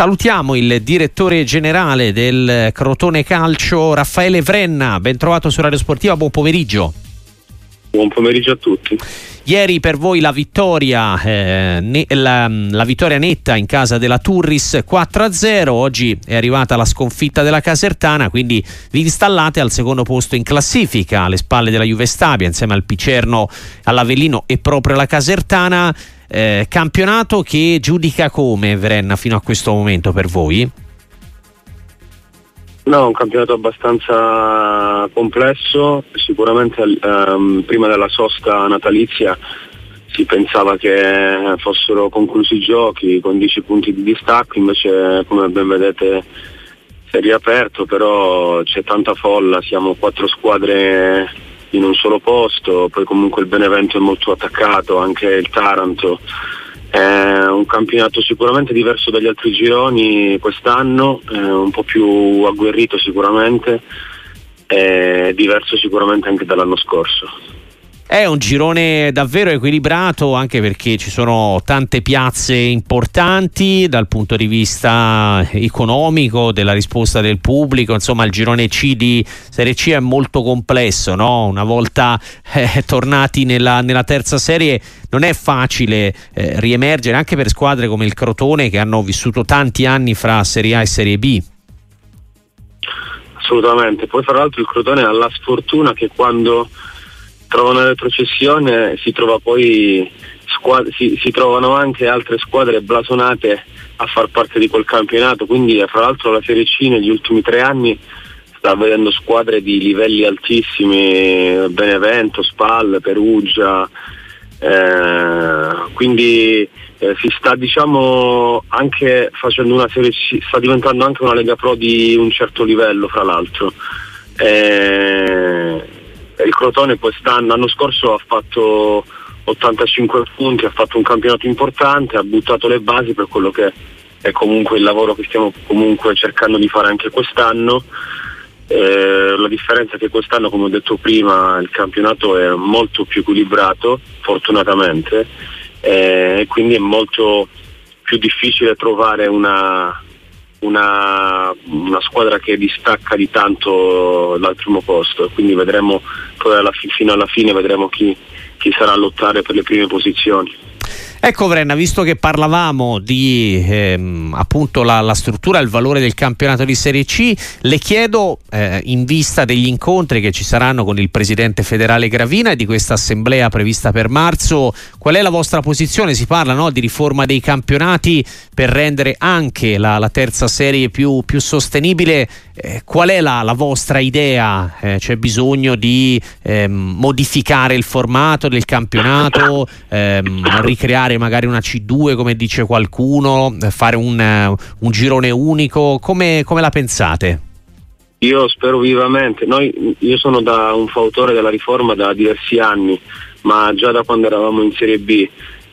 Salutiamo il direttore generale del Crotone Calcio, Raffaele Vrenna. Ben trovato su Radio Sportiva, buon pomeriggio. Buon pomeriggio a tutti. Ieri per voi la vittoria, eh, ne, la, la, vittoria netta in casa della Turris 4-0, oggi è arrivata la sconfitta della Casertana, quindi vi installate al secondo posto in classifica, alle spalle della Juve Stabia, insieme al Picerno, all'Avellino e proprio alla Casertana. Eh, campionato che giudica come Verenna fino a questo momento per voi? No, un campionato abbastanza complesso, sicuramente ehm, prima della sosta natalizia si pensava che fossero conclusi i giochi con 10 punti di distacco, invece come ben vedete si è riaperto, però c'è tanta folla, siamo quattro squadre in un solo posto, poi comunque il Benevento è molto attaccato, anche il Taranto. È un campionato sicuramente diverso dagli altri gironi quest'anno, un po' più agguerrito sicuramente, diverso sicuramente anche dall'anno scorso. È un girone davvero equilibrato anche perché ci sono tante piazze importanti dal punto di vista economico, della risposta del pubblico, insomma il girone C di Serie C è molto complesso, no? una volta eh, tornati nella, nella, terza serie non è facile eh, riemergere anche per squadre come il Crotone che hanno vissuto tanti anni fra Serie A e Serie B. Assolutamente, poi fra l'altro il Crotone ha la sfortuna che quando trovano retrocessione si trova poi squadre, si, si, trovano anche altre squadre blasonate a far parte di quel campionato quindi fra l'altro la Serie C negli ultimi tre anni sta vedendo squadre di livelli altissimi Benevento, Spal, Perugia eh, quindi eh, si sta diciamo anche facendo una serie C, sta diventando anche una Lega Pro di un certo livello fra l'altro. Eh, il Crotone quest'anno, l'anno scorso ha fatto 85 punti, ha fatto un campionato importante, ha buttato le basi per quello che è comunque il lavoro che stiamo cercando di fare anche quest'anno. Eh, la differenza è che quest'anno, come ho detto prima, il campionato è molto più equilibrato, fortunatamente, eh, e quindi è molto più difficile trovare una, una, una, squadra che distacca di tanto dal primo posto, quindi vedremo poi alla, fino alla fine vedremo chi, chi sarà a lottare per le prime posizioni. Ecco Vrenna, visto che parlavamo di ehm, appunto la, la, struttura e il valore del campionato di Serie C, le chiedo eh, in vista degli incontri che ci saranno con il presidente federale Gravina e di questa assemblea prevista per marzo, qual è la vostra posizione? Si parla no, di riforma dei campionati per rendere anche la, la terza serie più, più sostenibile. Eh, qual è la, la vostra idea? Eh, c'è bisogno di ehm, modificare il formato del campionato, ehm, ricreare magari una C2 come dice qualcuno, fare un, un girone unico, come, come, la pensate? Io spero vivamente, Noi, io sono da un fautore della riforma da diversi anni, ma già da quando eravamo in Serie B,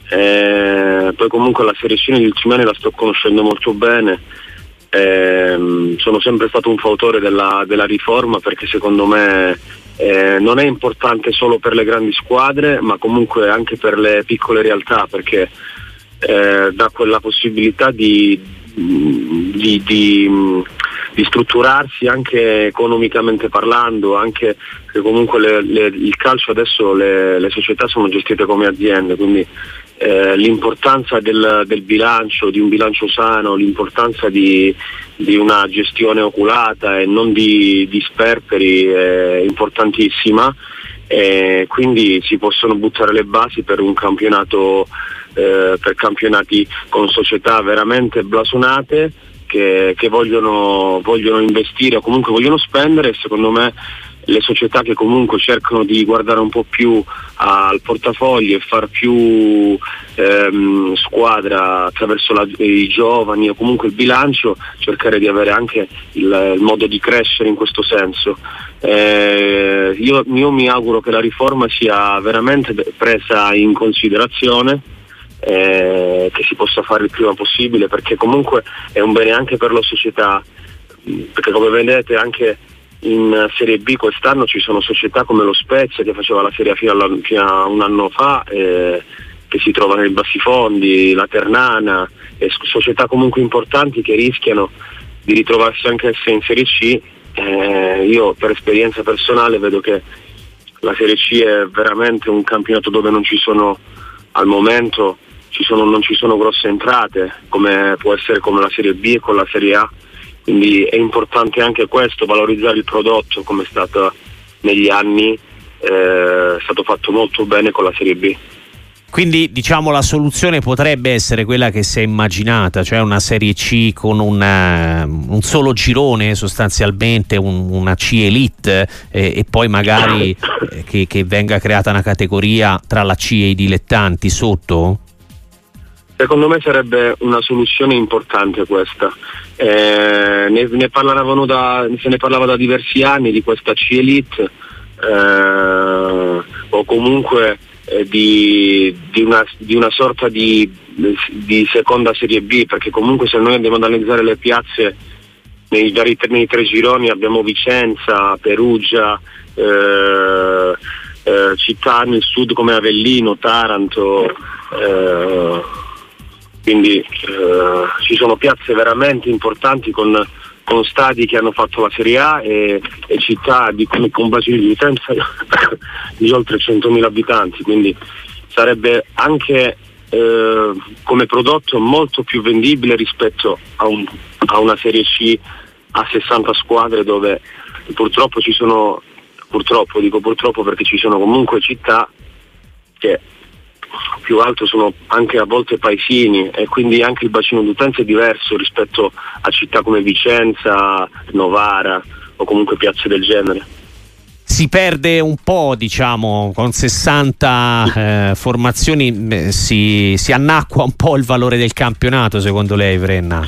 eh, poi comunque la Serie C ultimi anni la sto conoscendo molto bene. Eh, sono sempre stato un fautore della, della riforma perché secondo me eh, non è importante solo per le grandi squadre, ma comunque anche per le piccole realtà, perché eh, dà quella possibilità di, di, di, di, strutturarsi anche economicamente parlando, anche che comunque le, le, il calcio adesso le, le, società sono gestite come aziende, quindi eh, l'importanza del, del, bilancio, di un bilancio sano, l'importanza di, di una gestione oculata e non di, di sperperi è importantissima. E quindi si possono buttare le basi per un campionato eh, per campionati con società veramente blasonate che, che vogliono, vogliono investire o comunque vogliono spendere secondo me le società che comunque cercano di guardare un po' più al portafoglio e far più ehm, squadra attraverso la, i giovani o comunque il bilancio, cercare di avere anche il, il modo di crescere in questo senso. Eh, io, io mi auguro che la riforma sia veramente presa in considerazione eh, che si possa fare il prima possibile perché comunque è un bene anche per la società perché come vedete anche in Serie B quest'anno ci sono società come lo Spezia che faceva la Serie A fino, a un anno fa eh, che si trova nei bassi fondi, la Ternana e società comunque importanti che rischiano di ritrovarsi anche esse in Serie C. Eh, io per esperienza personale vedo che la Serie C è veramente un campionato dove non ci sono al momento ci sono, non ci sono grosse entrate come può essere come la Serie B e con la Serie A quindi è importante anche questo valorizzare il prodotto come è stato negli anni eh, è stato fatto molto bene con la Serie B quindi diciamo la soluzione potrebbe essere quella che si è immaginata, cioè una Serie C con una, un solo girone sostanzialmente, un, una C Elite eh, e poi magari eh, che, che venga creata una categoria tra la C e i dilettanti sotto? Secondo me sarebbe una soluzione importante questa. Eh, ne, ne da, se ne parlava da diversi anni di questa C Elite eh, o comunque eh, di, di, una, di, una, sorta di, di, seconda serie B, perché comunque se noi andiamo ad analizzare le piazze nei, vari, nei tre gironi abbiamo Vicenza, Perugia, eh, eh, città nel sud come Avellino, Taranto, eh, quindi eh, ci sono piazze veramente importanti con con stadi che hanno fatto la Serie A e, e città di, con, con bacini di utenza di oltre 100.000 abitanti, quindi sarebbe anche eh, come prodotto molto più vendibile rispetto a, un, a, una Serie C a 60 squadre dove purtroppo ci sono, purtroppo dico purtroppo perché ci sono comunque città che più alto sono anche a volte paesini e quindi anche il bacino d'utenza è diverso rispetto a città come Vicenza, Novara o comunque piazze del genere. Si perde un po', diciamo, con 60 eh, formazioni si, si annacqua un po' il valore del campionato, secondo lei, Vrenna?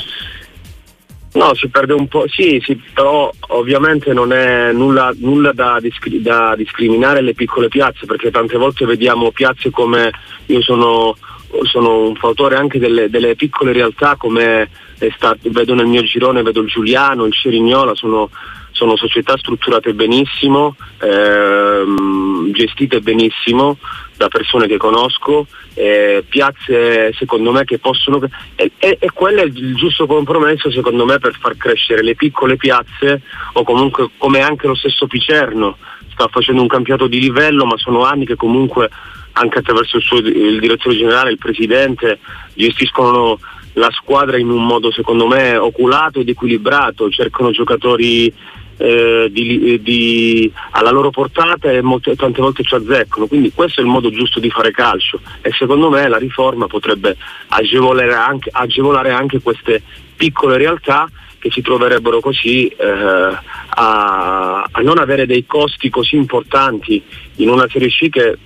No, si perde un po', sì, sì però ovviamente non è nulla, nulla da, discri- da, discriminare le piccole piazze, perché tante volte vediamo piazze come io sono, sono un fautore anche delle, delle piccole realtà come stato, vedo nel mio girone, vedo il Giuliano, il Cerignola, sono, sono società strutturate benissimo, ehm, gestite benissimo da persone che conosco, eh, piazze secondo me che possono... E, e, e, quello è il giusto compromesso secondo me per far crescere le piccole piazze o comunque come anche lo stesso Picerno sta facendo un campionato di livello ma sono anni che comunque anche attraverso il suo il direttore generale, il presidente, gestiscono la squadra in un modo secondo me oculato ed equilibrato, cercano giocatori eh, di, di, alla loro portata e molte, tante volte ci azzeccano, quindi questo è il modo giusto di fare calcio e secondo me la riforma potrebbe agevolare anche, agevolare anche queste piccole realtà che si troverebbero così eh, a, a, non avere dei costi così importanti in una Serie C che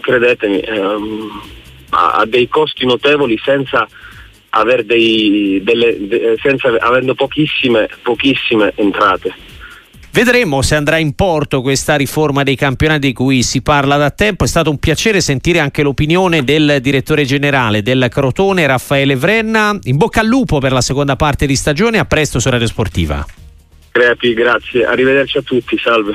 credetemi ehm, ha dei costi notevoli senza dei, delle, de, senza, avendo pochissime, pochissime entrate. Vedremo se andrà in porto questa riforma dei campionati di cui si parla da tempo. È stato un piacere sentire anche l'opinione del direttore generale del Crotone, Raffaele Vrenna. In bocca al lupo per la seconda parte di stagione. A presto su Radio Sportiva. Crepi, grazie. Arrivederci a tutti. Salve.